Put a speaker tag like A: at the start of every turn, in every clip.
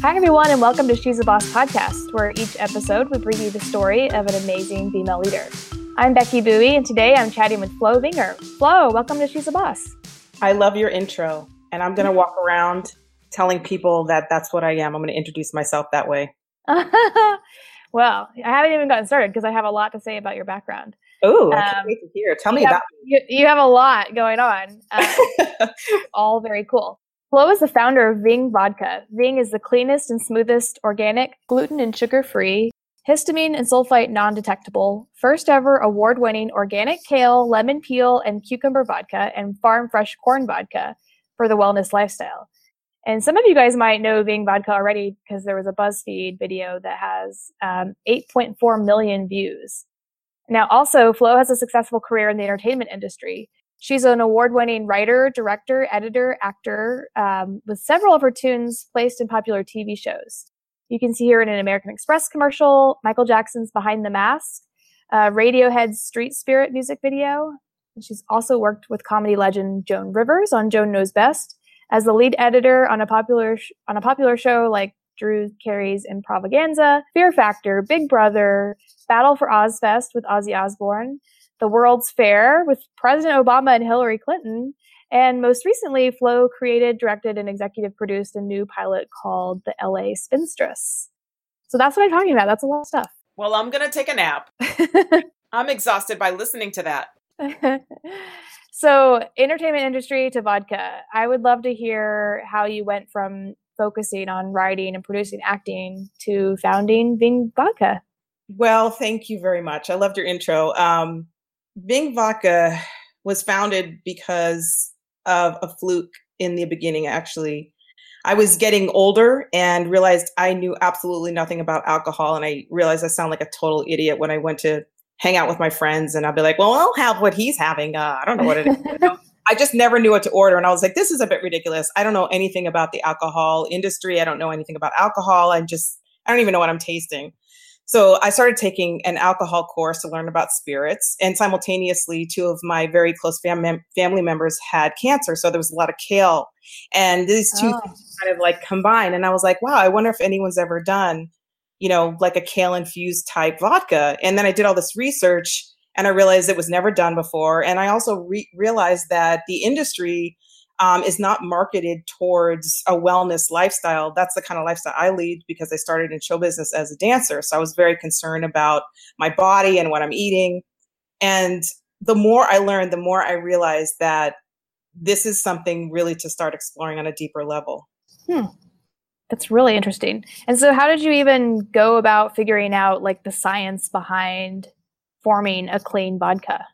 A: Hi, everyone, and welcome to She's a Boss podcast, where each episode we bring you the story of an amazing female leader. I'm Becky Bowie, and today I'm chatting with Flo Vinger. Flo, welcome to She's a Boss.
B: I love your intro, and I'm going to walk around telling people that that's what I am. I'm going to introduce myself that way.
A: well, I haven't even gotten started because I have a lot to say about your background.
B: Oh, I can't um, wait to hear. Tell me
A: have,
B: about
A: you, you have a lot going on. Uh, all very cool. Flo is the founder of Ving Vodka. Ving is the cleanest and smoothest organic, gluten and sugar free, histamine and sulfite non detectable, first ever award winning organic kale, lemon peel, and cucumber vodka, and farm fresh corn vodka for the wellness lifestyle. And some of you guys might know Ving Vodka already because there was a BuzzFeed video that has um, 8.4 million views. Now, also, Flo has a successful career in the entertainment industry. She's an award winning writer, director, editor, actor, um, with several of her tunes placed in popular TV shows. You can see her in an American Express commercial, Michael Jackson's Behind the Mask, uh, Radiohead's Street Spirit music video. And she's also worked with comedy legend Joan Rivers on Joan Knows Best as the lead editor on a popular sh- on a popular show like Drew Carey's Improvaganza, Fear Factor, Big Brother, Battle for Ozzfest with Ozzy Osbourne, the World's Fair with President Obama and Hillary Clinton. And most recently, Flo created, directed, and executive produced a new pilot called The LA Spinstress. So that's what I'm talking about. That's a lot of stuff.
B: Well, I'm going to take a nap. I'm exhausted by listening to that.
A: so, entertainment industry to vodka. I would love to hear how you went from focusing on writing and producing acting to founding Ving Vodka.
B: Well, thank you very much. I loved your intro. Um, Ving Vodka was founded because of a fluke in the beginning, actually. I was getting older and realized I knew absolutely nothing about alcohol. And I realized I sound like a total idiot when I went to hang out with my friends and I'd be like, well, I'll have what he's having. Uh, I don't know what it is. I just never knew what to order. And I was like, this is a bit ridiculous. I don't know anything about the alcohol industry. I don't know anything about alcohol. I just, I don't even know what I'm tasting. So I started taking an alcohol course to learn about spirits, and simultaneously, two of my very close fam- mem- family members had cancer. So there was a lot of kale, and these two oh. things kind of like combined. And I was like, wow, I wonder if anyone's ever done, you know, like a kale infused type vodka. And then I did all this research, and I realized it was never done before. And I also re- realized that the industry um, is not marketed towards a wellness lifestyle. That's the kind of lifestyle I lead because I started in show business as a dancer. So I was very concerned about my body and what I'm eating. And the more I learned, the more I realized that this is something really to start exploring on a deeper level.
A: Hmm. That's really interesting. And so, how did you even go about figuring out like the science behind forming a clean vodka?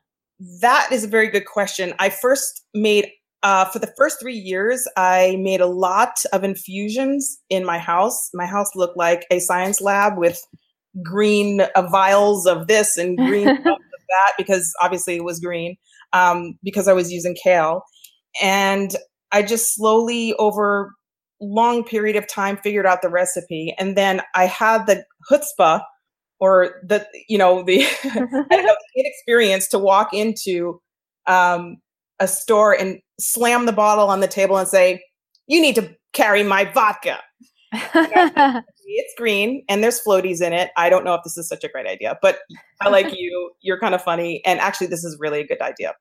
B: That is a very good question. I first made uh, for the first three years, I made a lot of infusions in my house. My house looked like a science lab with green uh, vials of this and green of that because obviously it was green um, because I was using kale. And I just slowly over long period of time figured out the recipe. And then I had the chutzpah or the, you know, the, I know, the inexperience to walk into um, a store and slam the bottle on the table and say, "You need to carry my vodka." it's green and there's floaties in it. I don't know if this is such a great idea, but I like you. You're kind of funny, and actually, this is really a good idea.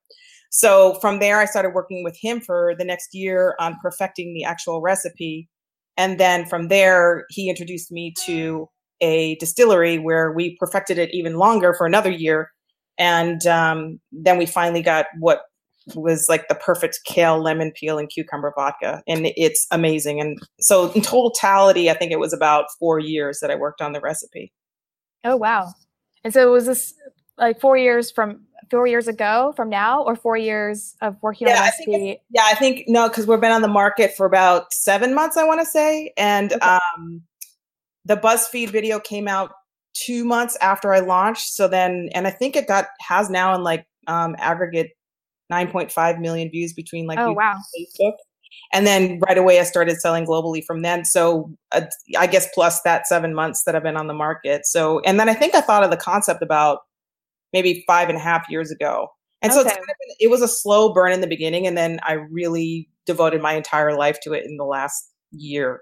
B: So from there, I started working with him for the next year on perfecting the actual recipe, and then from there, he introduced me to a distillery where we perfected it even longer for another year, and um, then we finally got what was like the perfect kale, lemon peel, and cucumber vodka. And it's amazing. And so, in totality, I think it was about four years that I worked on the recipe.
A: Oh, wow. And so, was this like four years from four years ago from now, or four years of working yeah, on the recipe?
B: yeah, I think no, because we've been on the market for about seven months, I want to say. And okay. um, the BuzzFeed video came out two months after I launched. So then, and I think it got has now in like um, aggregate 9.5 million views between like
A: oh, wow.
B: Facebook. And then right away, I started selling globally from then. So uh, I guess plus that seven months that I've been on the market. So, and then I think I thought of the concept about maybe five and a half years ago. And okay. so kind of been, it was a slow burn in the beginning. And then I really devoted my entire life to it in the last year.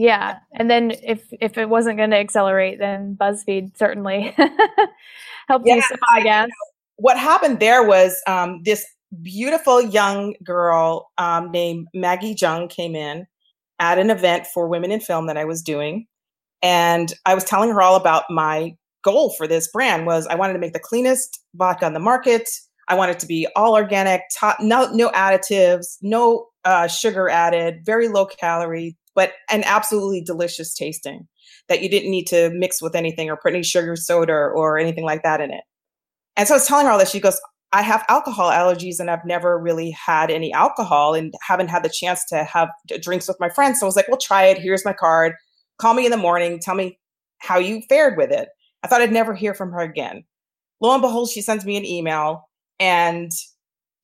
A: Yeah, and then if if it wasn't going to accelerate, then BuzzFeed certainly helped yeah, you some, I guess.
B: What happened there was um, this beautiful young girl um, named Maggie Jung came in at an event for women in film that I was doing, and I was telling her all about my goal for this brand was I wanted to make the cleanest vodka on the market. I want it to be all organic, top, no no additives, no uh, sugar added, very low calorie, but an absolutely delicious tasting that you didn't need to mix with anything or put any sugar soda or anything like that in it. And so I was telling her all this. She goes, I have alcohol allergies and I've never really had any alcohol and haven't had the chance to have drinks with my friends. So I was like, well, try it. Here's my card. Call me in the morning. Tell me how you fared with it. I thought I'd never hear from her again. Lo and behold, she sends me an email and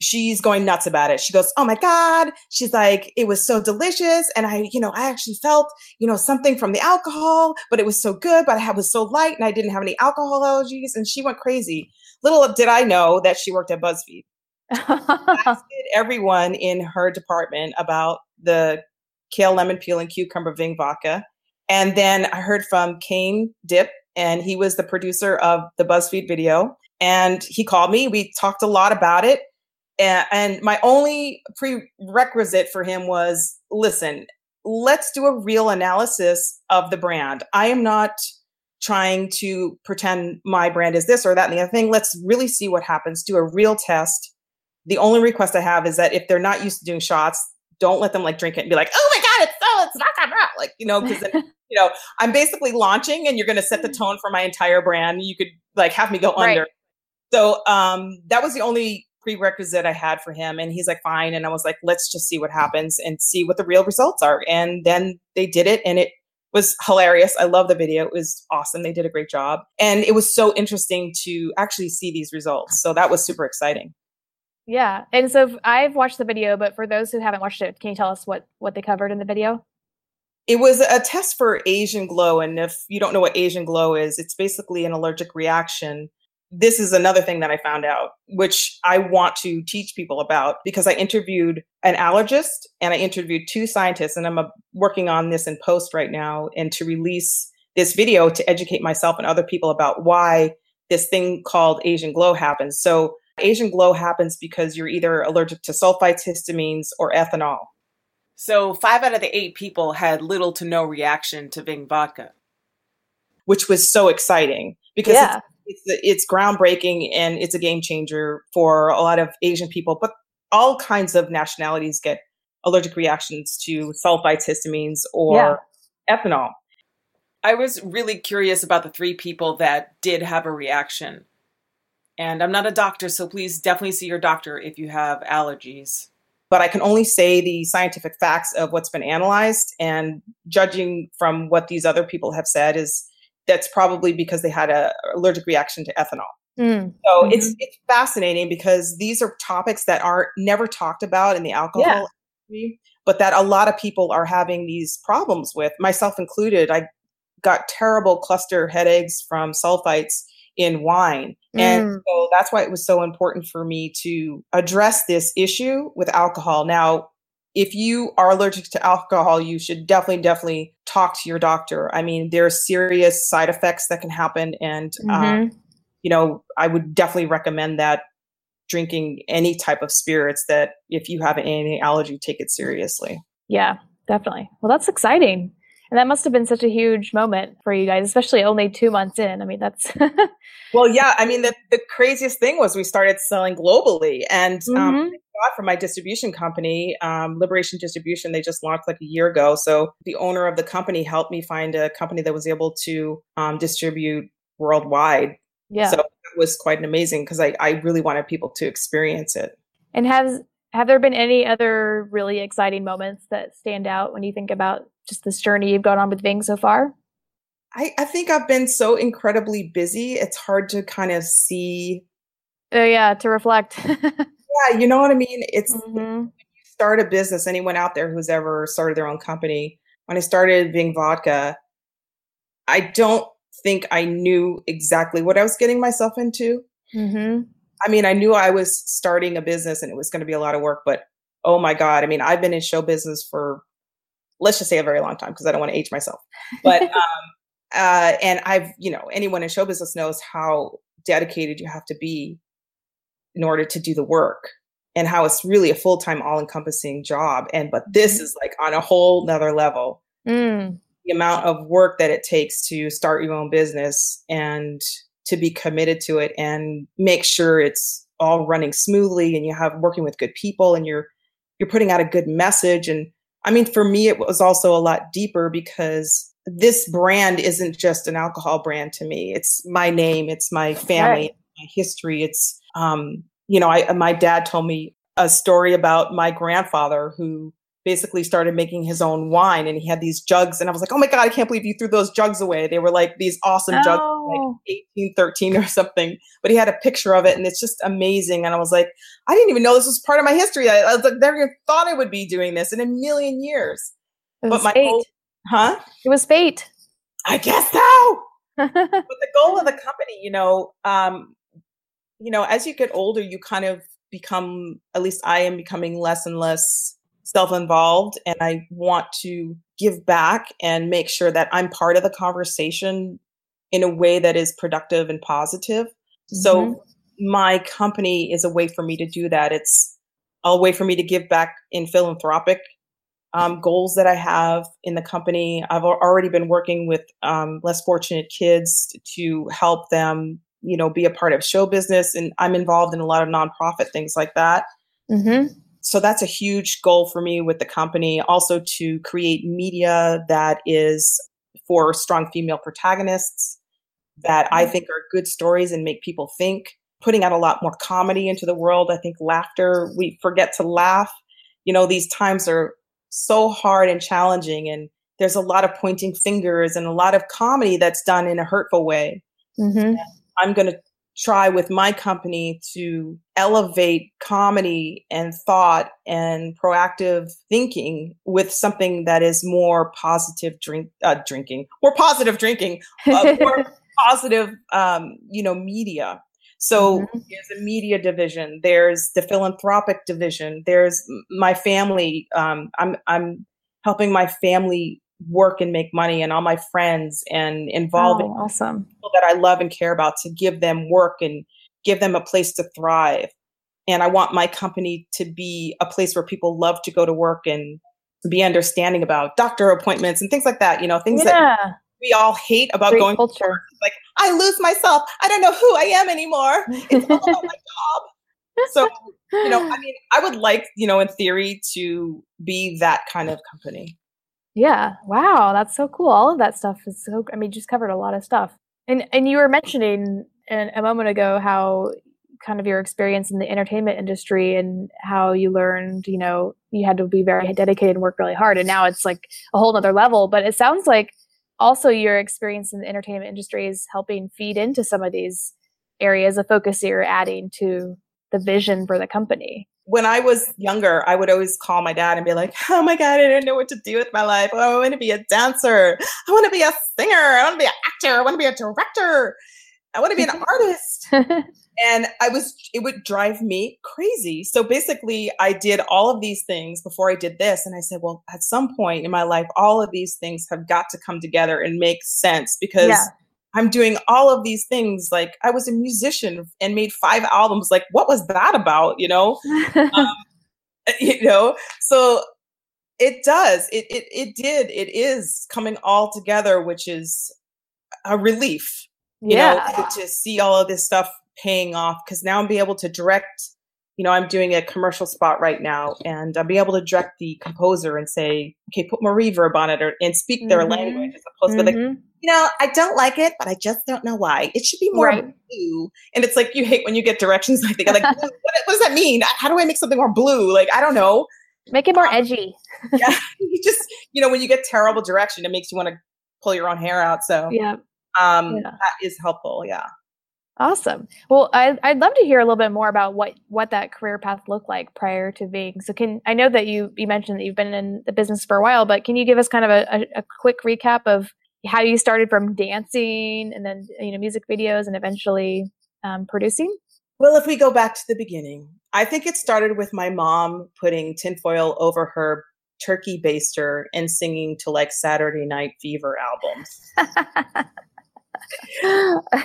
B: she's going nuts about it. She goes, "Oh my god." She's like, "It was so delicious and I, you know, I actually felt, you know, something from the alcohol, but it was so good, but I was so light and I didn't have any alcohol allergies." And she went crazy. Little did I know that she worked at BuzzFeed. Asked everyone in her department about the kale lemon peel and cucumber Ving vodka. And then I heard from Kane Dip, and he was the producer of the BuzzFeed video. And he called me. We talked a lot about it and, and my only prerequisite for him was listen let's do a real analysis of the brand i am not trying to pretend my brand is this or that and the other thing let's really see what happens do a real test the only request i have is that if they're not used to doing shots don't let them like drink it and be like oh my god it's so it's not that bad like you know because you know i'm basically launching and you're going to set the tone for my entire brand you could like have me go right. under so um, that was the only prerequisite I had for him. And he's like, fine. And I was like, let's just see what happens and see what the real results are. And then they did it and it was hilarious. I love the video. It was awesome. They did a great job. And it was so interesting to actually see these results. So that was super exciting.
A: Yeah. And so I've watched the video, but for those who haven't watched it, can you tell us what what they covered in the video?
B: It was a test for Asian glow. And if you don't know what Asian glow is, it's basically an allergic reaction this is another thing that I found out, which I want to teach people about because I interviewed an allergist and I interviewed two scientists, and I'm a, working on this in post right now and to release this video to educate myself and other people about why this thing called Asian glow happens. So, Asian glow happens because you're either allergic to sulfites, histamines, or ethanol.
C: So, five out of the eight people had little to no reaction to Ving vodka,
B: which was so exciting because yeah it's it's groundbreaking and it's a game changer for a lot of Asian people, but all kinds of nationalities get allergic reactions to sulfites, histamines, or yeah. ethanol.
C: I was really curious about the three people that did have a reaction. And I'm not a doctor, so please definitely see your doctor if you have allergies.
B: But I can only say the scientific facts of what's been analyzed, and judging from what these other people have said is that's probably because they had a allergic reaction to ethanol. Mm. So mm-hmm. it's it's fascinating because these are topics that are never talked about in the alcohol yeah. industry, but that a lot of people are having these problems with, myself included. I got terrible cluster headaches from sulfites in wine. Mm. And so that's why it was so important for me to address this issue with alcohol. Now, if you are allergic to alcohol, you should definitely, definitely talk to your doctor. I mean, there are serious side effects that can happen. And, um, mm-hmm. um, you know, I would definitely recommend that drinking any type of spirits that if you have any allergy, take it seriously.
A: Yeah, definitely. Well, that's exciting. And that must have been such a huge moment for you guys, especially only two months in. I mean, that's.
B: well, yeah. I mean, the, the craziest thing was we started selling globally. And um, mm-hmm. um, for my distribution company, um, Liberation Distribution, they just launched like a year ago. So the owner of the company helped me find a company that was able to um, distribute worldwide. Yeah. So it was quite an amazing because I, I really wanted people to experience it.
A: And has have there been any other really exciting moments that stand out when you think about just this journey you've gone on with Ving so far?
B: I, I think I've been so incredibly busy. It's hard to kind of see.
A: Oh yeah, to reflect.
B: yeah, you know what I mean. It's mm-hmm. when you start a business. Anyone out there who's ever started their own company? When I started Ving Vodka, I don't think I knew exactly what I was getting myself into. Mm-hmm. I mean, I knew I was starting a business and it was going to be a lot of work, but oh my god! I mean, I've been in show business for let's just say a very long time because I don't want to age myself. But um, uh, and I've you know anyone in show business knows how dedicated you have to be in order to do the work and how it's really a full-time all-encompassing job and but this mm-hmm. is like on a whole nother level mm. the amount of work that it takes to start your own business and to be committed to it and make sure it's all running smoothly and you have working with good people and you're you're putting out a good message and i mean for me it was also a lot deeper because this brand isn't just an alcohol brand to me it's my name it's my family right. my history it's um you know i my dad told me a story about my grandfather who basically started making his own wine and he had these jugs and I was like, oh my God, I can't believe you threw those jugs away. They were like these awesome jugs, like 1813 or something. But he had a picture of it and it's just amazing. And I was like, I didn't even know this was part of my history. I, I was like, never thought I would be doing this in a million years.
A: but my fate.
B: Huh?
A: It was fate.
B: I guess so. but the goal of the company, you know, um, you know, as you get older, you kind of become, at least I am becoming less and less self involved and I want to give back and make sure that I'm part of the conversation in a way that is productive and positive. Mm-hmm. So my company is a way for me to do that. It's a way for me to give back in philanthropic um, goals that I have in the company. I've already been working with um, less fortunate kids to help them, you know, be a part of show business, and I'm involved in a lot of nonprofit things like that. Mm-hmm so that's a huge goal for me with the company. Also to create media that is for strong female protagonists that I mm-hmm. think are good stories and make people think. Putting out a lot more comedy into the world. I think laughter, we forget to laugh. You know, these times are so hard and challenging, and there's a lot of pointing fingers and a lot of comedy that's done in a hurtful way. Mm-hmm. I'm going to try with my company to elevate comedy and thought and proactive thinking with something that is more positive drink uh, drinking more positive drinking uh, more positive um, you know media so mm-hmm. there's a media division there's the philanthropic division there's my family um, i'm i'm helping my family work and make money and all my friends and involving
A: oh, awesome.
B: people that I love and care about to give them work and give them a place to thrive. And I want my company to be a place where people love to go to work and be understanding about doctor appointments and things like that. You know, things yeah. that we all hate about Great going culture. to work. Like, I lose myself. I don't know who I am anymore. It's all about my job. So, you know, I mean, I would like, you know, in theory to be that kind of company.
A: Yeah. Wow. That's so cool. All of that stuff is so, I mean, just covered a lot of stuff. And, and you were mentioning in, a moment ago how kind of your experience in the entertainment industry and how you learned, you know, you had to be very dedicated and work really hard. And now it's like a whole nother level. But it sounds like also your experience in the entertainment industry is helping feed into some of these areas of focus that you're adding to the vision for the company
B: when I was younger, I would always call my dad and be like, "Oh my god, I don't know what to do with my life. Oh, I want to be a dancer. I want to be a singer. I want to be an actor. I want to be a director. I want to be an artist." and I was it would drive me crazy. So basically, I did all of these things before I did this and I said, "Well, at some point in my life, all of these things have got to come together and make sense because yeah. I'm doing all of these things. Like I was a musician and made five albums. Like what was that about? You know, um, you know. So it does. It it it did. It is coming all together, which is a relief. You yeah. know, to, to see all of this stuff paying off because now I'm be able to direct you know, I'm doing a commercial spot right now, and I'll be able to direct the composer and say, okay, put more reverb on it or and speak mm-hmm. their language as opposed mm-hmm. to like, you know, I don't like it, but I just don't know why. It should be more right. blue. And it's like you hate when you get directions like that. like, what, what, does that mean? How do I make something more blue? Like I don't know.
A: Make it more um, edgy.
B: yeah, you just you know when you get terrible direction, it makes you want to pull your own hair out. So
A: yeah,
B: um, yeah. that is helpful. Yeah.
A: Awesome. Well, I, I'd love to hear a little bit more about what what that career path looked like prior to Ving. So, can I know that you you mentioned that you've been in the business for a while, but can you give us kind of a, a, a quick recap of how you started from dancing and then you know music videos and eventually um, producing?
B: Well, if we go back to the beginning, I think it started with my mom putting tinfoil over her turkey baster and singing to like Saturday Night Fever albums.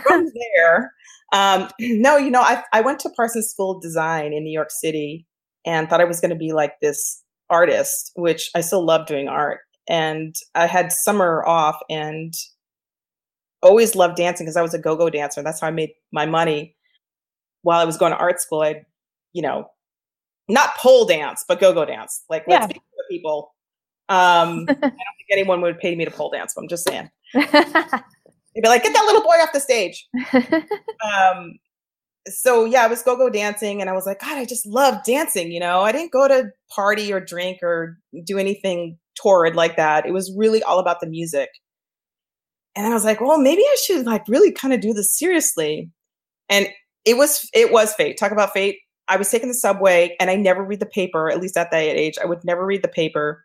B: From there, um, no, you know, I, I went to Parsons School of Design in New York City and thought I was going to be like this artist, which I still love doing art. And I had summer off and always loved dancing because I was a go-go dancer. That's how I made my money. While I was going to art school, I, you know, not pole dance, but go-go dance. Like let's be people. Um, I don't think anyone would pay me to pole dance. But I'm just saying. They'd be like, "Get that little boy off the stage." um, so yeah, I was go-go dancing, and I was like, God, I just love dancing. You know, I didn't go to party or drink or do anything torrid like that. It was really all about the music. And I was like, well, maybe I should like really kind of do this seriously. And it was it was fate. Talk about fate. I was taking the subway and I never read the paper, at least at that age. I would never read the paper.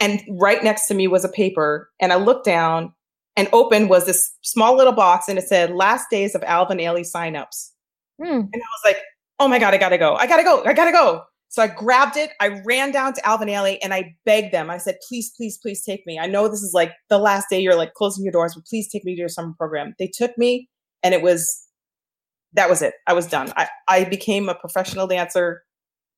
B: And right next to me was a paper. And I looked down and open was this small little box and it said last days of Alvin Ailey signups. Hmm. And I was like, oh my God, I gotta go. I gotta go. I gotta go. So I grabbed it. I ran down to Alvin Ailey and I begged them. I said, please, please, please take me. I know this is like the last day you're like closing your doors, but please take me to your summer program. They took me and it was, that was it. I was done. I, I became a professional dancer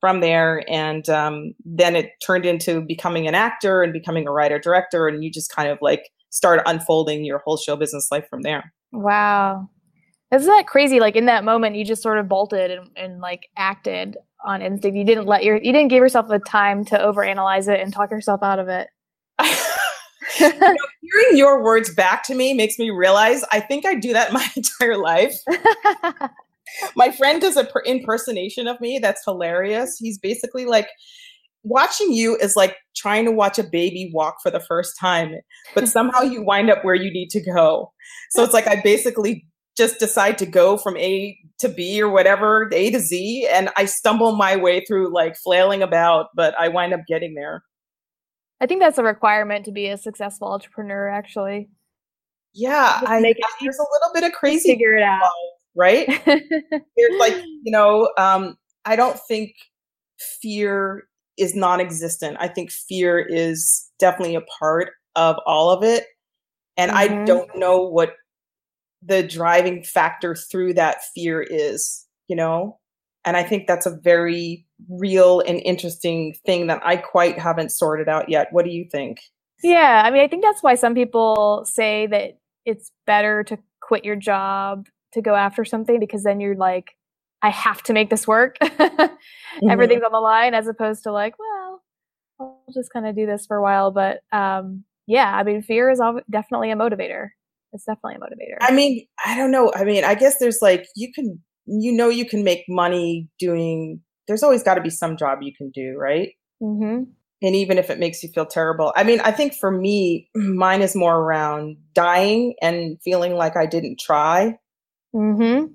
B: from there. And um, then it turned into becoming an actor and becoming a writer director. And you just kind of like start unfolding your whole show business life from there.
A: Wow. Isn't that crazy? Like in that moment, you just sort of bolted and, and like acted on instinct. You didn't let your, you didn't give yourself the time to overanalyze it and talk yourself out of it.
B: you know, hearing your words back to me makes me realize I think I do that my entire life. my friend does a per- impersonation of me that's hilarious. He's basically like, watching you is like trying to watch a baby walk for the first time, but somehow you wind up where you need to go. So it's like I basically just decide to go from A to B or whatever, A to Z, and I stumble my way through like flailing about, but I wind up getting there.
A: I think that's a requirement to be a successful entrepreneur, actually.
B: Yeah, I, it, there's a little bit of crazy.
A: Figure it out,
B: right? there's like you know, um, I don't think fear is non-existent. I think fear is definitely a part of all of it. And mm-hmm. I don't know what the driving factor through that fear is, you know? And I think that's a very real and interesting thing that I quite haven't sorted out yet. What do you think?
A: Yeah, I mean, I think that's why some people say that it's better to quit your job to go after something because then you're like I have to make this work. mm-hmm. Everything's on the line as opposed to like, well, I'll just kind of do this for a while. But um, yeah, I mean, fear is definitely a motivator. It's definitely a motivator.
B: I mean, I don't know. I mean, I guess there's like, you can, you know, you can make money doing, there's always got to be some job you can do, right? Mm-hmm. And even if it makes you feel terrible. I mean, I think for me, mine is more around dying and feeling like I didn't try. Mm-hmm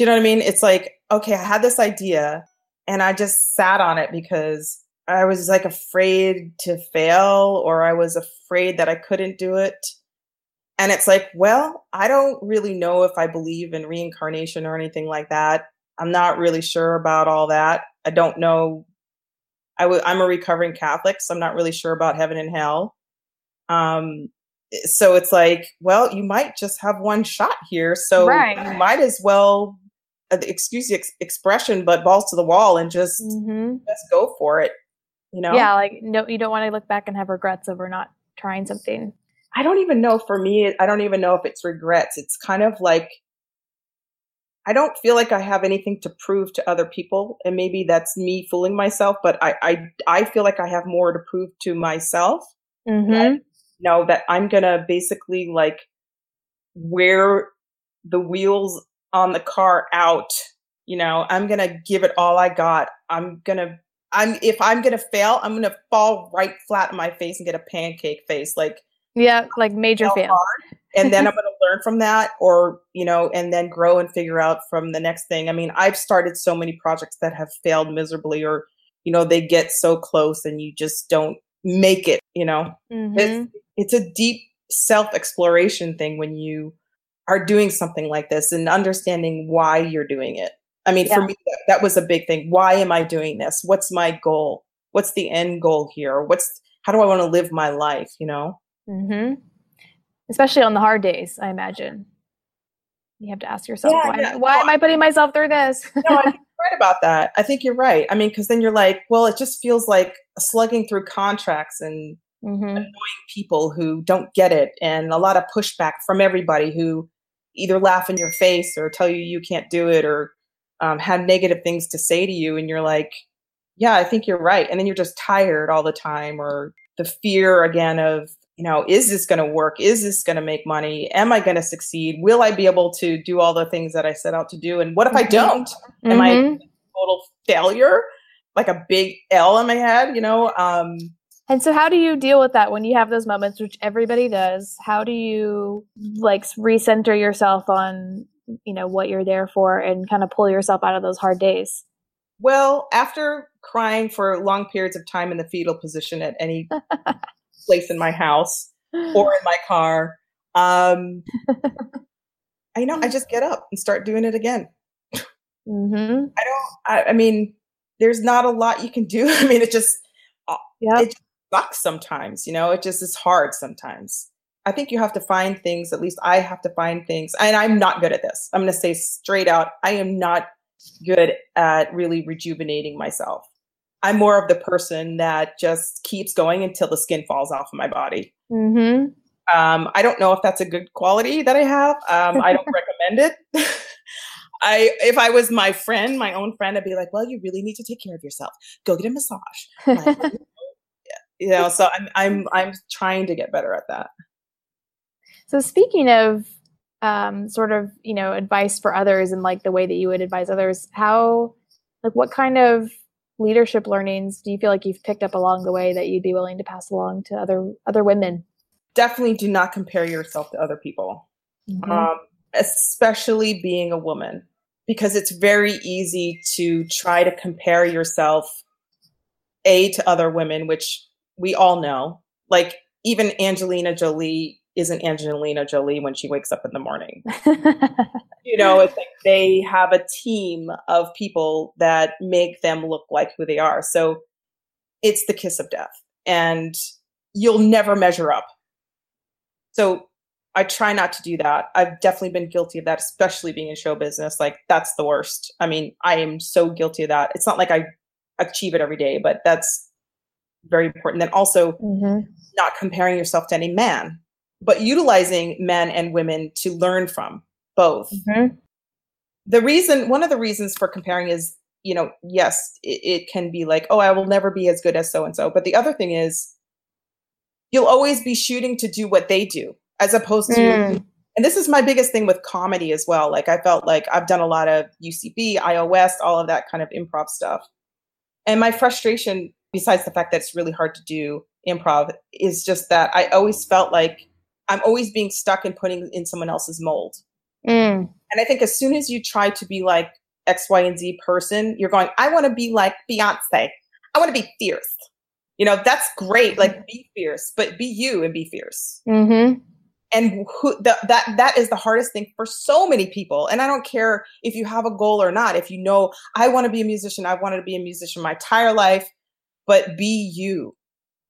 B: you know what I mean? It's like, okay, I had this idea and I just sat on it because I was like afraid to fail or I was afraid that I couldn't do it. And it's like, well, I don't really know if I believe in reincarnation or anything like that. I'm not really sure about all that. I don't know. i w- I'm a recovering Catholic, so I'm not really sure about heaven and hell. Um, so it's like, well, you might just have one shot here. So right. you might as well uh, excuse the ex- expression, but balls to the wall and just mm-hmm. just go for it. You know?
A: Yeah, like no, you don't want to look back and have regrets over not trying something.
B: I don't even know. For me, I don't even know if it's regrets. It's kind of like I don't feel like I have anything to prove to other people, and maybe that's me fooling myself. But I I, I feel like I have more to prove to myself. Mm-hmm. know that I'm gonna basically like wear the wheels on the car out. You know, I'm going to give it all I got. I'm going to I'm if I'm going to fail, I'm going to fall right flat in my face and get a pancake face like
A: yeah, like major fail.
B: and then I'm going to learn from that or, you know, and then grow and figure out from the next thing. I mean, I've started so many projects that have failed miserably or you know, they get so close and you just don't make it, you know. Mm-hmm. It's, it's a deep self exploration thing when you are doing something like this and understanding why you're doing it. I mean, yeah. for me, that, that, was a big thing. Why am I doing this? What's my goal? what's the end goal here? What's how do I want to live my life? You know.
A: Mm-hmm. Especially on the hard days, I imagine. You have to ask yourself,
B: Yeah,
A: why,
B: yeah.
A: why
B: No,
A: am I putting myself through this?
B: no, I think you're right about that. I think you're right. I mean, because then you're like, well, it just feels like slugging through contracts and
A: hmm
B: people who don't get it, and a lot of pushback from everybody who either laugh in your face or tell you you can't do it or um, have negative things to say to you, and you're like, yeah, I think you're right. And then you're just tired all the time, or the fear again of, you know, is this going to work? Is this going to make money? Am I going to succeed? Will I be able to do all the things that I set out to do? And what if I
A: Mhm.
B: don't? Am I
A: Mhm.
B: total failure? Like a big L in my head, you know? Um,
A: And so, how do you deal with that when you have those moments, which everybody does? How do you like recenter yourself on, you know, what you're there for, and kind of pull yourself out of those hard days?
B: Well, after crying for long periods of time in the fetal position at any place in my house or in my car, um, I know I just get up and start doing it again.
A: Mm-hmm.
B: I don't. I, I mean, there's not a lot you can do. I mean, it just
A: Yep.
B: it sucks sometimes. You know, it just is hard sometimes. I think you have to find things. At least I have to find things, and I'm not good at this. I'm going to say straight out, I am not good at really rejuvenating myself. I'm more of the person that just keeps going until the skin falls off of my body.
A: hmm
B: Um, I don't know if that's a good quality that I have. Um, I don't recommend it. I, if I was my friend, my own friend, I'd be like, "Well, you really need to take care of yourself. Go get a massage." Like, you know, so I'm, I'm, I'm trying to get better at that.
A: So speaking of um, sort of you know advice for others and like the way that you would advise others, how like what kind of leadership learnings do you feel like you've picked up along the way that you'd be willing to pass along to other other women?
B: Definitely do not compare yourself to other people.
A: Mhm.
B: um, especially being a woman, because it's very easy to try to compare yourself a to other women, which we all know. Like even Angelina Jolie isn't Angelina Jolie when she wakes up in the morning. You know, it's like they have a team of people that make them look like who they are. So it's the kiss of death, and you'll never measure up. So I try not to do that. I've definitely been guilty of that, especially being in show business. Like that's the worst. I mean, I am so guilty of that. It's not like I achieve it every day, but that's very important. Then also
A: Mhm.
B: not comparing yourself to any man, but utilizing men and women to learn from both.
A: Mhm.
B: The reason, one of the reasons for comparing is, you know, yes, it, it can be like, oh, I will never be as good as so and so. But the other thing is, you'll always be shooting to do what they do, as opposed to,
A: Mm.
B: and this is my biggest thing with comedy as well. Like, I felt like I've done a lot of UCB, iOS, all of that kind of improv stuff. And my frustration, besides the fact that it's really hard to do improv, is just that I always felt like I'm always being stuck and putting in someone else's mold.
A: Mm.
B: And I think as soon as you try to be like X, Y, and Z person, you're going, I want to be like Beyonce. I want to be fierce. You know, that's great. Like be fierce, but be you and be fierce.
A: Mhm.
B: And who the, that that is the hardest thing for so many people. And I don't care if you have a goal or not. If you know I want to be a musician, I've wanted to be a musician my entire life, but be you.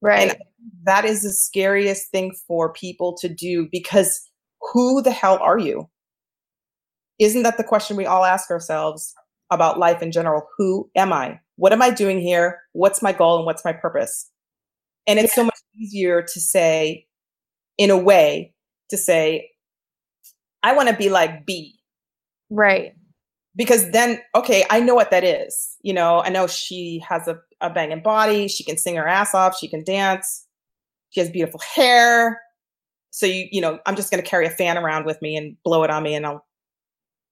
A: Right.
B: That is the scariest thing for people to do because who the hell are you? Isn't that the question we all ask ourselves about life in general? Who am I? What am I doing here? What's my goal and what's my purpose? And it's so much easier to say, in a way, to say, I want to be like B
A: right.
B: Because then okay i know what that is you know i know she has a, a banging body she can sing her ass off she can dance she has beautiful hair. So you you know i'm just going to carry a fan around with me and blow it on me and i'll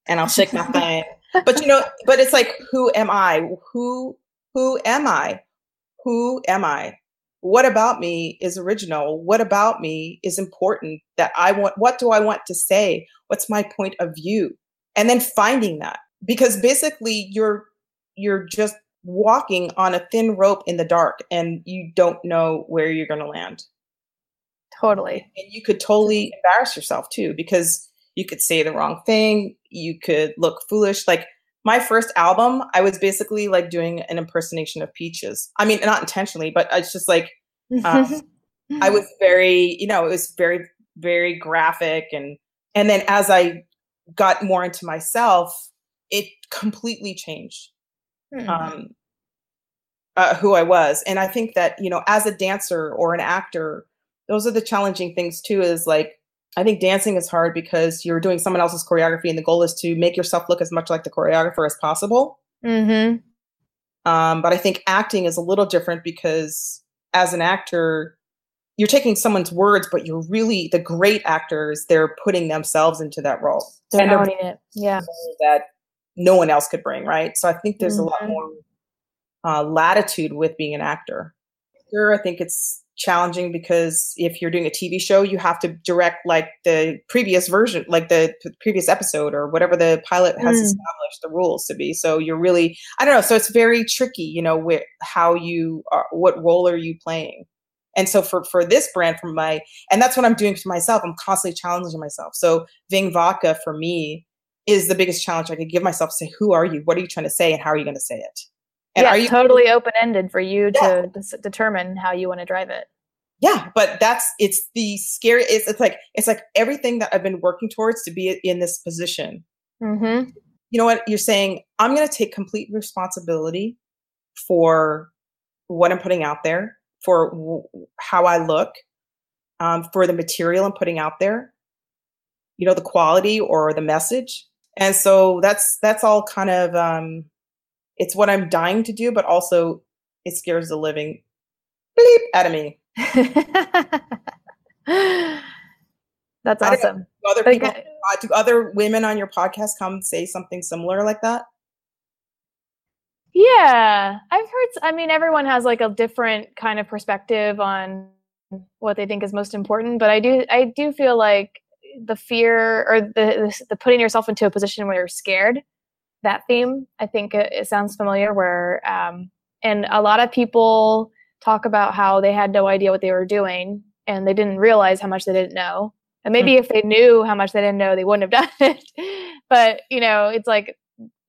B: and i'll shake my thing but you know but it's like who am i? Who who am i? Who am i? What about me is original? What about me is important that i want what do i want to say? What's my point of view? And then finding that because basically you're you're just walking on a thin rope in the dark and you don't know where you're going to land
A: Totally.
B: and you could totally embarrass yourself too because you could say the wrong thing you could look foolish like my first album, I was basically like doing an impersonation of Peaches. I mean, not intentionally, but it's just like um, I was very, you know, it was very, very graphic, and and then as I got more into myself, it completely changed
A: Hmm.
B: um, uh, who I was, and I think that you know, as a dancer or an actor, those are the challenging things too. Is like I think dancing is hard because you're doing someone else's choreography, and the goal is to make yourself look as much like the choreographer as possible.
A: hmm
B: Um, but I think acting is a little different because as an actor, you're taking someone's words, but you're really the great actors. They're putting themselves into that role
A: They're
B: And
A: owning it. Yeah.
B: that no one else could bring, right? So I think there's a lot
A: Mhm.
B: more uh, latitude with being an actor. Sure, I think it's challenging because if you're doing a TV show, you have to direct like the previous version, like the p- previous episode or whatever the pilot has
A: Mm.
B: established the rules to be. So you're really, I don't know. So it's very tricky, you know, with how you are, what role are you playing? And so for for this brand, from my, and that's what I'm doing for myself. I'm constantly challenging myself. So Ving Vodka for me is the biggest challenge I could give myself. To say, who are you? What are you trying to say, and how are you going to say it? And
A: yeah,
B: are you
A: totally open ended for you
B: Yeah.
A: to dis- determine how you want to drive it.
B: yeah but that's it's the scary it's, it's like it's like everything that i've been working towards to be in this position
A: Mm-hmm.
B: you know what you're saying i'm going to take complete responsibility for what i'm putting out there for w- how i look um, for the material i'm putting out there you know the quality or the message and so that's that's all kind of um it's what i'm dying to do but also it scares the living bleep out of me
A: That's
B: don't know.
A: awesome.
B: Do other people uh, do other women on your podcast come say something similar like that?
A: Yeah, I've heard. I mean, everyone has like a different kind of perspective on what they think is most important, but I do, I do feel like the fear or the the, the putting yourself into a position where you're scared. That theme, I think, it, it sounds familiar. Where, um, and a lot of people talk about how they had no idea what they were doing and they didn't realize how much they didn't know. And maybe if they knew how much they didn't know, they wouldn't have done it. but you know, it's like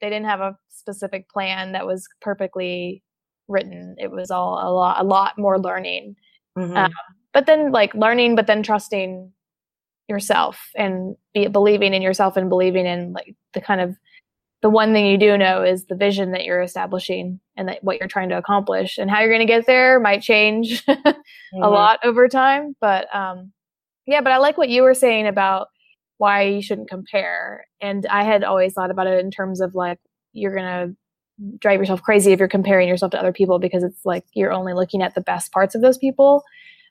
A: they didn't have a specific plan that was perfectly written. It was all a lot, a lot more learning.
B: Mhm.
A: Um, but then, like learning, but then trusting yourself and be believing in yourself and believing in like the kind of the one thing you do know is the vision that you're establishing and that what you're trying to accomplish. And how you're going to get there might change a
B: Mhm.
A: lot over time but um yeah but i like what you were saying about why you shouldn't compare. And i had always thought about it in terms of like you're gonna drive yourself crazy if you're comparing yourself to other people because it's like you're only looking at the best parts of those people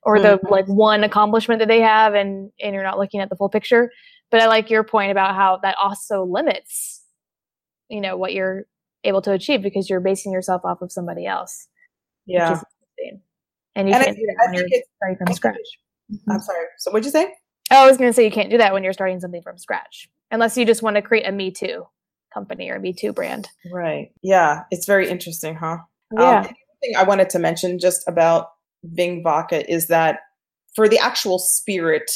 A: or the
B: Mhm.
A: like one accomplishment that they have and and you're not looking at the full picture but i like your point about how that also limits you know what you're able to achieve because you're basing yourself off of somebody else which
B: Yeah.
A: and you
B: And
A: can't do that
B: I
A: when you're starting
B: I
A: from scratch
B: I'm sorry. So what'd you say?
A: Oh, I was going to say you can't do that when you're starting something from scratch, unless you just want to create a Me Too company or a Me Too brand.
B: Right. Yeah. It's very interesting, huh?
A: Yeah.
B: Um, thing I wanted to mention just about Ving Vodka is that for the actual spirit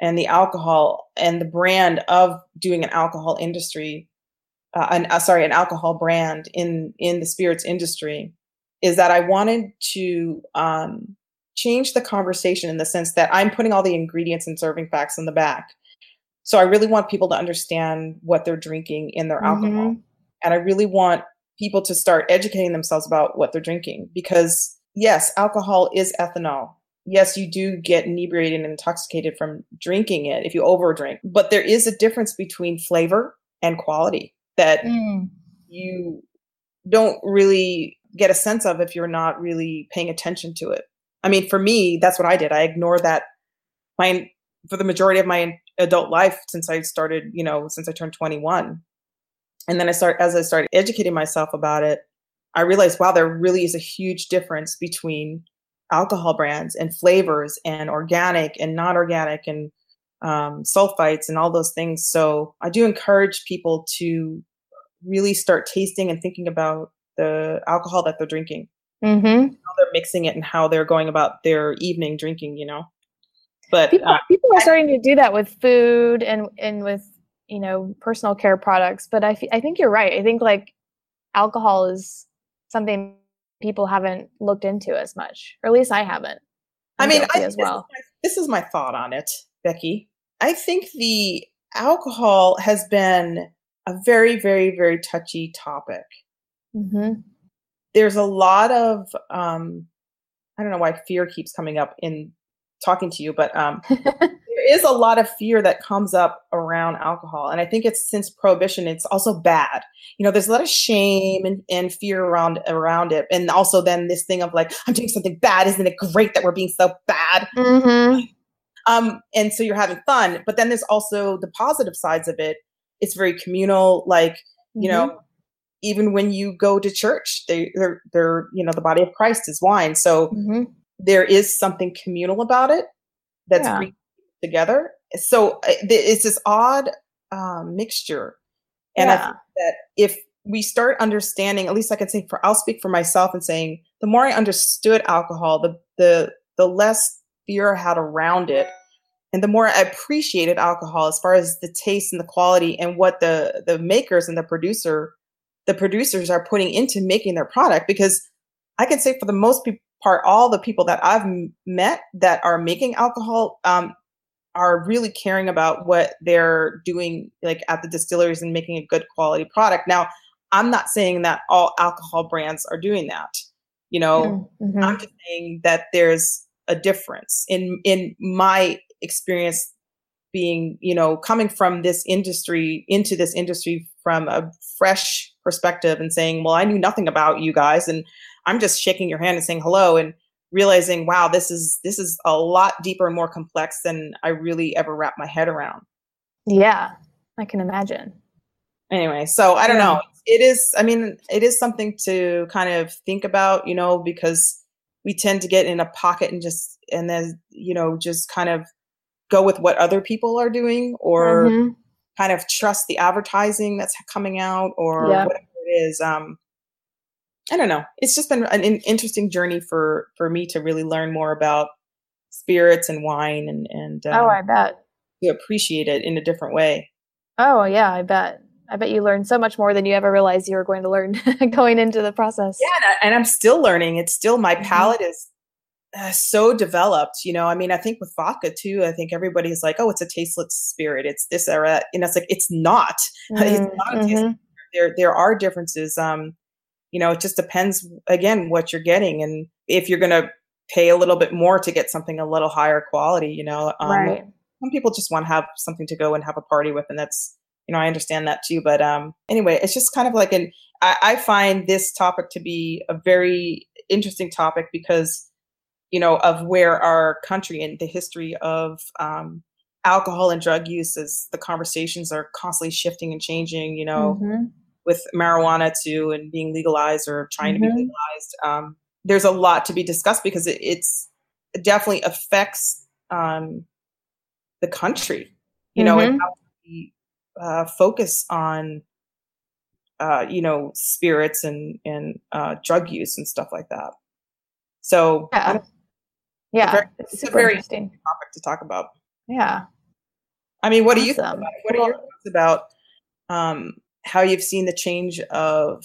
B: and the alcohol and the brand of doing an alcohol industry, uh, an, uh, sorry, an alcohol brand in in the spirits industry, is that I wanted to um, change the conversation in the sense that I'm putting all the ingredients and serving facts in the back. So I really want people to understand what they're drinking in their alcohol
A: Mhm.
B: and I really want people to start educating themselves about what they're drinking because yes, alcohol is ethanol. Yes, you do get inebriated and intoxicated from drinking it if you overdrink, but there is a difference between flavor and quality that
A: Mm.
B: you don't really get a sense of if you're not really paying attention to it. I mean, for me, that's what I did. I ignored that my for the majority of my adult life since I started, you know, since I turned 21. And then I start as I started educating myself about it, I realized wow, there really is a huge difference between alcohol brands and flavors and organic and non-organic and um, sulfites and all those things. So I do encourage people to really start tasting and thinking about the alcohol that they're drinking,
A: Mhm.
B: how they're mixing it, and how they're going about their evening drinking. You know, but
A: People,
B: uh,
A: people are starting to do that with food and and with you know, personal care products. But I, f- I think you're right. I think like alcohol is something people haven't looked into as much, or at least I haven't.
B: i mean, I,
A: as well.
B: This is, my, this is my thought on it, Becky. I think the alcohol has been a very, very, very touchy topic.
A: Mm-hmm.
B: There's a lot of, um, I don't know why fear keeps coming up in talking to you, but um, is a lot of fear that comes up around alcohol. And I think it's since prohibition, it's also bad. You know, there's a lot of shame and, and fear around around it. And also then this thing of like, I'm doing something bad. Isn't it great that we're being so bad?
A: Mm-hmm.
B: Um, and so you're having fun. But then there's also the positive sides of it. It's very communal, like, you
A: Mm-hmm.
B: know, even when you go to church, they, they're, they're, you know, the body of Christ is wine. So
A: Mm-hmm.
B: there is something communal about it that's
A: Yeah.
B: Together. So uh, it's this odd um, mixture. And I think that if we start understanding, at least I can say for I'll speak for myself and saying the more I understood alcohol, the the the less fear I had around it. And the more I appreciated alcohol as far as the taste and the quality and what the the makers and the producer the producers are putting into making their product because I can say for the most part, all the people that I've met that are making alcohol um, are really caring about what they're doing, like at the distilleries and making a good quality product. Now, I'm not saying that all alcohol brands are doing that. You know,
A: Mhm.
B: I'm just saying that there's a difference in in my experience being, you know, coming from this industry into this industry from a fresh perspective and saying, well, I knew nothing about you guys and I'm just shaking your hand and saying hello and realizing, wow, this is this is a lot deeper and more complex than I really ever wrapped my head around.
A: Yeah, I can imagine.
B: Anyway, so I don't
A: Yeah.
B: know. It is I mean, it is something to kind of think about, you know, because we tend to get in a pocket and just and then, you know, just kind of go with what other people are doing or
A: Mhm.
B: kind of trust the advertising that's coming out or
A: Yep.
B: whatever it is. Um, I don't know. It's just been an in- interesting journey for for me to really learn more about spirits and wine and and um,
A: Oh, I bet.
B: to appreciate it in a different way.
A: Oh, yeah, I bet. I bet you learned so much more than you ever realized you were going to learn going into the process.
B: Yeah, and, I, and I'm still learning. It's still my
A: Mhm.
B: palate is uh, so developed. You know, I mean, I think with vodka too. I think everybody's like, "Oh, it's a tasteless spirit. It's this or that," and it's like it's not. It's
A: Mm,
B: not a tasteless
A: mhm.
B: there there are differences um you know it just depends again what you're getting and if you're going to pay a little bit more to get something a little higher quality you know um
A: right.
B: some people just want to have something to go and have a party with and that's you know i understand that too but um anyway it's just kind of like an i, I find this topic to be a very interesting topic because you know of where our country and the history of um alcohol and drug use is the conversations are constantly shifting and changing you know
A: Mhm.
B: With marijuana too and being legalized or trying to be
A: Mhm.
B: legalized. Um, there's a lot to be discussed because it, it's it definitely affects um, the country, you know, and
A: Mhm.
B: how we uh, focus on uh, you know spirits and and uh, drug use and stuff like that. So
A: Yeah. Yeah.
B: very-
A: it's
B: a very-
A: interesting.
B: topic to talk about.
A: Yeah.
B: I mean, what do you think about it? What are your thoughts about um, how you've seen the change of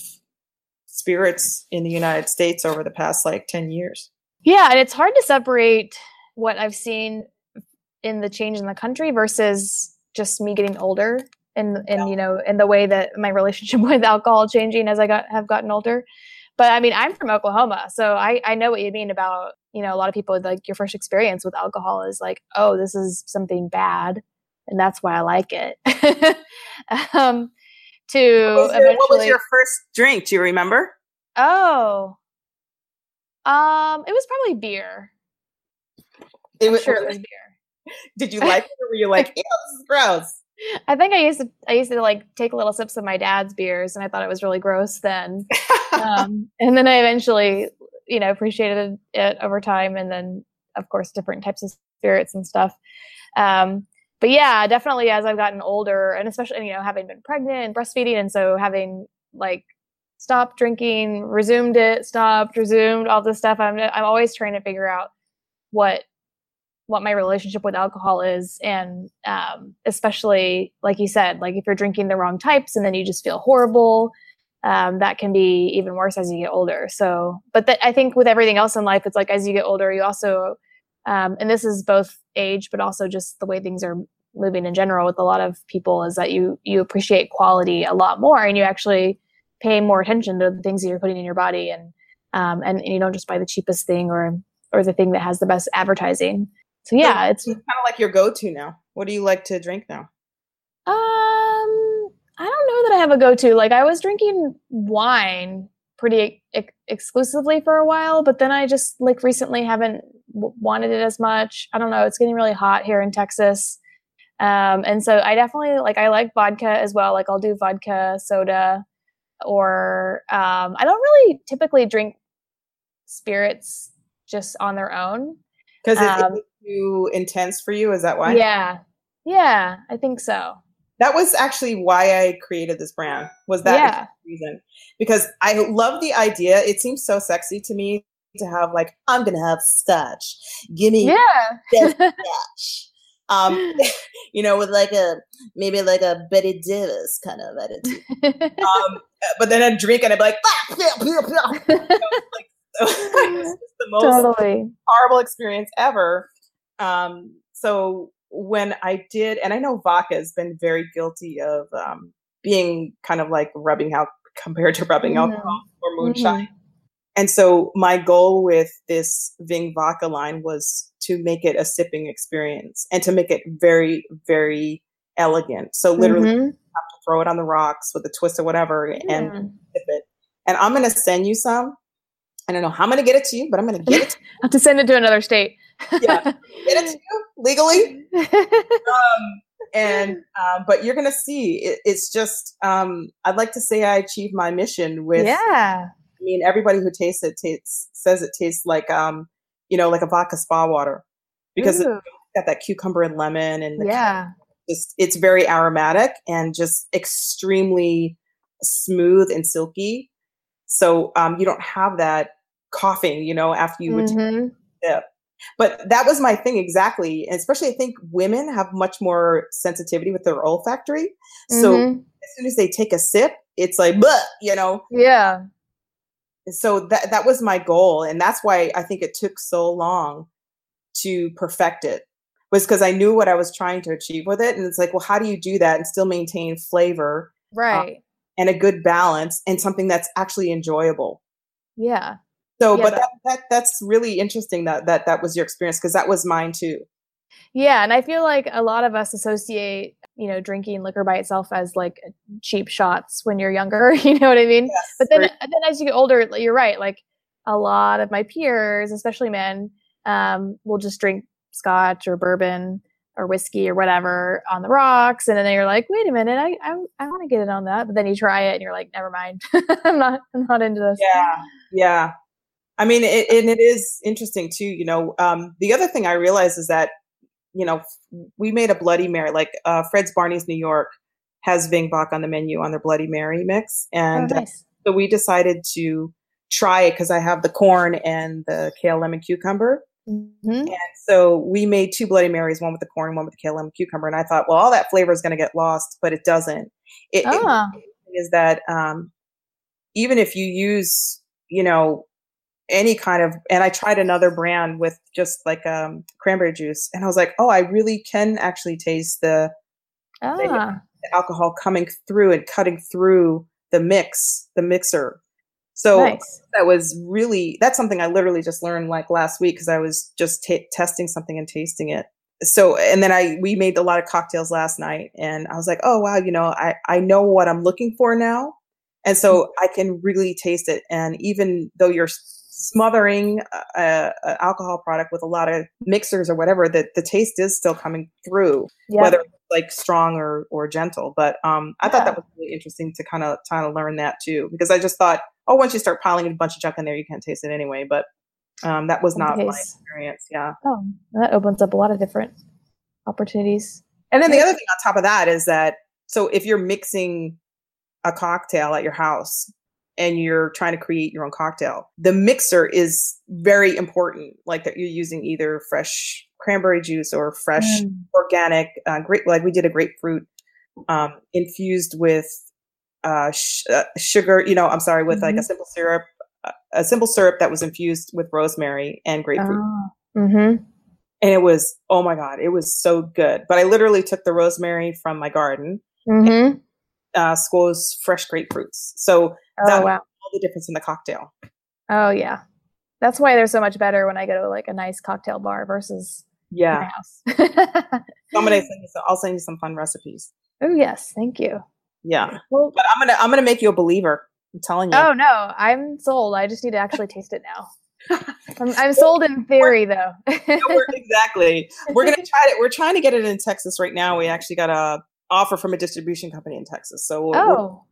B: spirits in the United States over the past like 10 years?
A: Yeah, and it's hard to separate what I've seen in the change in the country versus just me getting older and and
B: Yeah.
A: you know in the way that my relationship with alcohol changing as I got have gotten older. But I mean, I'm from Oklahoma, so I I know what you mean about you know a lot of people like your first experience with alcohol is like oh this is something bad and that's why I like it. um, to
B: What was, your, what was your first drink? Do you remember?
A: oh um it was probably beer.
B: It
A: I'm
B: was,
A: sure it was beer.
B: Did you like it or were you like, ew, this is gross?
A: I think I used to I used to like take little sips of my dad's beers and I thought it was really gross then. Um, and then I eventually, you know, appreciated it over time and then of course different types of spirits and stuff. Um, but yeah, definitely as I've gotten older and especially you know having been pregnant and breastfeeding and so having like stopped drinking, resumed it, stopped, resumed all this stuff. I'm I'm always trying to figure out what what my relationship with alcohol is and um, especially like you said like if you're drinking the wrong types and then you just feel horrible um, that can be even worse as you get older so but that i think with everything else in life it's like as you get older you also um, and this is both age but also just the way things are moving in general with a lot of people is that you you appreciate quality a lot more and you actually pay more attention to the things that you're putting in your body and um, and, and you don't just buy the cheapest thing or or the thing that has the best advertising so yeah, it's
B: kind of like your go-to now. What do you like to drink now?
A: Um, I don't know that I have a go-to. Like I was drinking wine pretty ex- exclusively for a while, but then I just like recently haven't w- wanted it as much. I don't know. It's getting really hot here in Texas. Um, and so I definitely like I like vodka as well. Like I'll do vodka, soda, or um, I don't really typically drink spirits just on their own
B: because um, too intense for you? Is that why?
A: Yeah. Yeah, I think so.
B: That was actually why I created this brand. Was that
A: yeah.
B: reason? Because I love the idea. It seems so sexy to me to have like, I'm gonna have scotch. Give me
A: yeah.
B: scotch. Um, you know, with like a maybe like a Bette Davis kind of attitude. um, but then I'd drink and I'd be like, ah, pew, pew, pew. like the most totally. horrible experience ever. Um, so when I did, and I know vodka has been very guilty of um, being kind of like rubbing out compared to rubbing mm-hmm. alcohol or moonshine. Mm-hmm. And so my goal with this Ving vodka line was to make it a sipping experience and to make it very, very elegant. So literally mm-hmm. have to throw it on the rocks with a twist or whatever and sip it. And I'm going to send you some. I don't know how I'm going to get it to you, but I'm going to get it.
A: I have to send it to another state
B: yeah, get it to you legally. Um, and um, but you're gonna see, it, it's just. Um, I'd like to say I achieved my mission with.
A: Yeah.
B: I mean, everybody who tastes it tastes, says it tastes like, um, you know, like a vodka spa water, because Ooh. it's got that cucumber and lemon and
A: yeah,
B: just it's very aromatic and just extremely smooth and silky. So um, you don't have that coughing, you know, after you mm-hmm. would sip. But that was my thing exactly. And especially I think women have much more sensitivity with their olfactory. So mm-hmm. as soon as they take a sip, it's like, but you know.
A: Yeah.
B: So that that was my goal. And that's why I think it took so long to perfect it. Was because I knew what I was trying to achieve with it. And it's like, well, how do you do that and still maintain flavor?
A: Uh, right. Um,
B: and a good balance and something that's actually enjoyable.
A: Yeah.
B: So, yeah, but that, that that's really interesting that that that was your experience because that was mine too.
A: Yeah, and I feel like a lot of us associate, you know, drinking liquor by itself as like cheap shots when you're younger. You know what I mean? Yes, but then, right. then as you get older, you're right. Like a lot of my peers, especially men, um, will just drink scotch or bourbon or whiskey or whatever on the rocks, and then you're like, wait a minute, I I, I want to get it on that. But then you try it, and you're like, never mind, I'm not I'm not into this.
B: Yeah, yeah. I mean, it, and it is interesting too. You know, um, the other thing I realize is that, you know, we made a Bloody Mary. Like uh, Fred's Barney's New York has Ving Vodka on the menu on their Bloody Mary mix, and oh, nice. uh, so we decided to try it because I have the corn and the kale lemon cucumber. Mm-hmm. And so we made two Bloody Marys, one with the corn, one with the kale lemon cucumber. And I thought, well, all that flavor is going to get lost, but it doesn't. It, oh. it is that um, even if you use, you know, any kind of and i tried another brand with just like um cranberry juice and i was like oh i really can actually taste the, ah. the alcohol coming through and cutting through the mix the mixer so nice. that was really that's something i literally just learned like last week because i was just t- testing something and tasting it so and then i we made a lot of cocktails last night and i was like oh wow you know i i know what i'm looking for now and so mm-hmm. i can really taste it and even though you're smothering a, a, alcohol product with a lot of mixers or whatever, that the taste is still coming through, yeah. whether it's like strong or or gentle. But um, I yeah. thought that was really interesting to kind of kind of learn that too, because I just thought, oh, once you start piling a bunch of junk in there, you can't taste it anyway. But um, that was not my experience. Yeah.
A: Oh, that opens up a lot of different opportunities.
B: And then the other thing on top of that is that so if you're mixing a cocktail at your house and you're trying to create your own cocktail. The mixer is very important, like that you're using either fresh cranberry juice or fresh
A: Mm.
B: organic uh, grape. Like we did a grapefruit um, infused with uh, sh- uh, sugar. You know, I'm sorry, with like a simple syrup, uh, a simple syrup that was infused with rosemary and grapefruit,
A: Oh. Mm-hmm.
B: and it was oh my god, it was so good. But I literally took the rosemary from my garden,
A: Mm-hmm.
B: Uh, squoze fresh grapefruits. So that
A: Oh wow.
B: all the difference in the cocktail.
A: Oh yeah. That's why they're so much better when I go to like a nice cocktail bar versus
B: Yeah,
A: my house.
B: So I'm gonna send you some, I'll send you some fun recipes.
A: oh yes, thank you.
B: Yeah,
A: Well,
B: but I'm gonna I'm gonna make you a believer. I'm telling you.
A: oh no, I'm sold. I just need to actually taste it now. I'm, I'm sold in theory though.
B: No, we're- exactly. We're gonna try it. We're trying to get it in Texas right now. We actually got a offer from a distribution company in Texas, so we're, we're,
A: oh,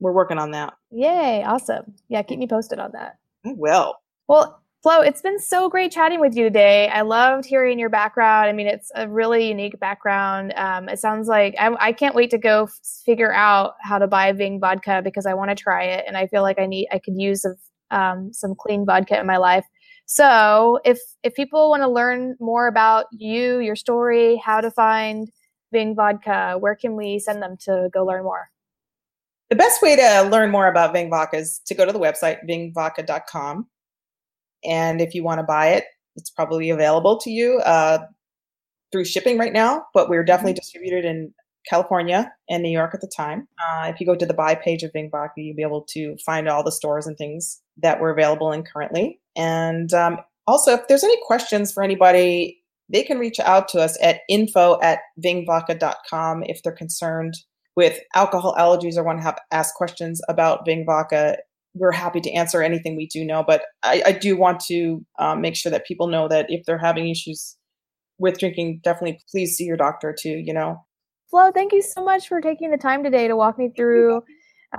B: we're working on that.
A: yay! Awesome. Yeah, keep me posted on that.
B: I will.
A: Well, Flo, it's been so great chatting with you today. I loved hearing your background. I mean, it's a really unique background. Um, it sounds like I, I can't wait to go f- figure out how to buy Ving vodka because I want to try it, and I feel like I need I could use of, um, some clean vodka in my life. So, if if people want to learn more about you, your story, how to find Ving vodka, where can we send them to go learn more?
B: The best way to learn more about Ving Vodka is to go to the website vingvodka.com, and if you want to buy it, it's probably available to you uh, through shipping right now. But we're definitely distributed in California and New York at the time. Uh, if you go to the buy page of Ving Vodka, you'll be able to find all the stores and things that we're available in currently. And um, also, if there's any questions for anybody, they can reach out to us at info at vingvodka.com if they're concerned with alcohol allergies or want to have ask questions about Ving Vodka. We're happy to answer anything we do know, but I, I do want to um, make sure that people know that if they're having issues with drinking, definitely please see your doctor too. You know,
A: Flo, thank you so much for taking the time today to walk me through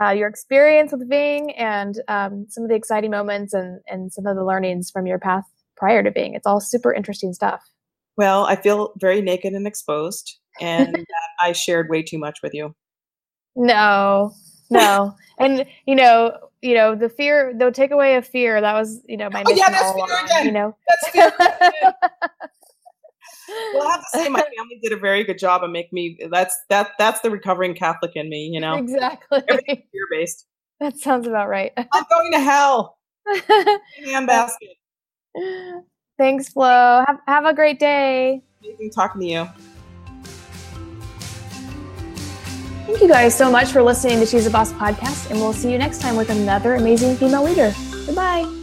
A: uh, your experience with Ving and um, some of the exciting moments and, and some of the learnings from your path prior to Ving. It's all super interesting stuff.
B: Well, I feel very naked and exposed, and I shared way too much with you.
A: No, no, and you know, you know, the fear, the takeaway of fear. That was, you know, my
B: Oh, yeah, that's fear
A: along.
B: again.
A: You know.
B: That's fair. well, I have to say, my family did a very good job of making me. That's that. That's the recovering Catholic in me. You know,
A: exactly.
B: fear based.
A: that sounds about right.
B: I'm going to hell. Handbasket.
A: Thanks, Flo. Have, have a great day.
B: Amazing talking to you.
A: Thank you guys so much for listening to She's a Boss podcast, and we'll see you next time with another amazing female leader. Goodbye.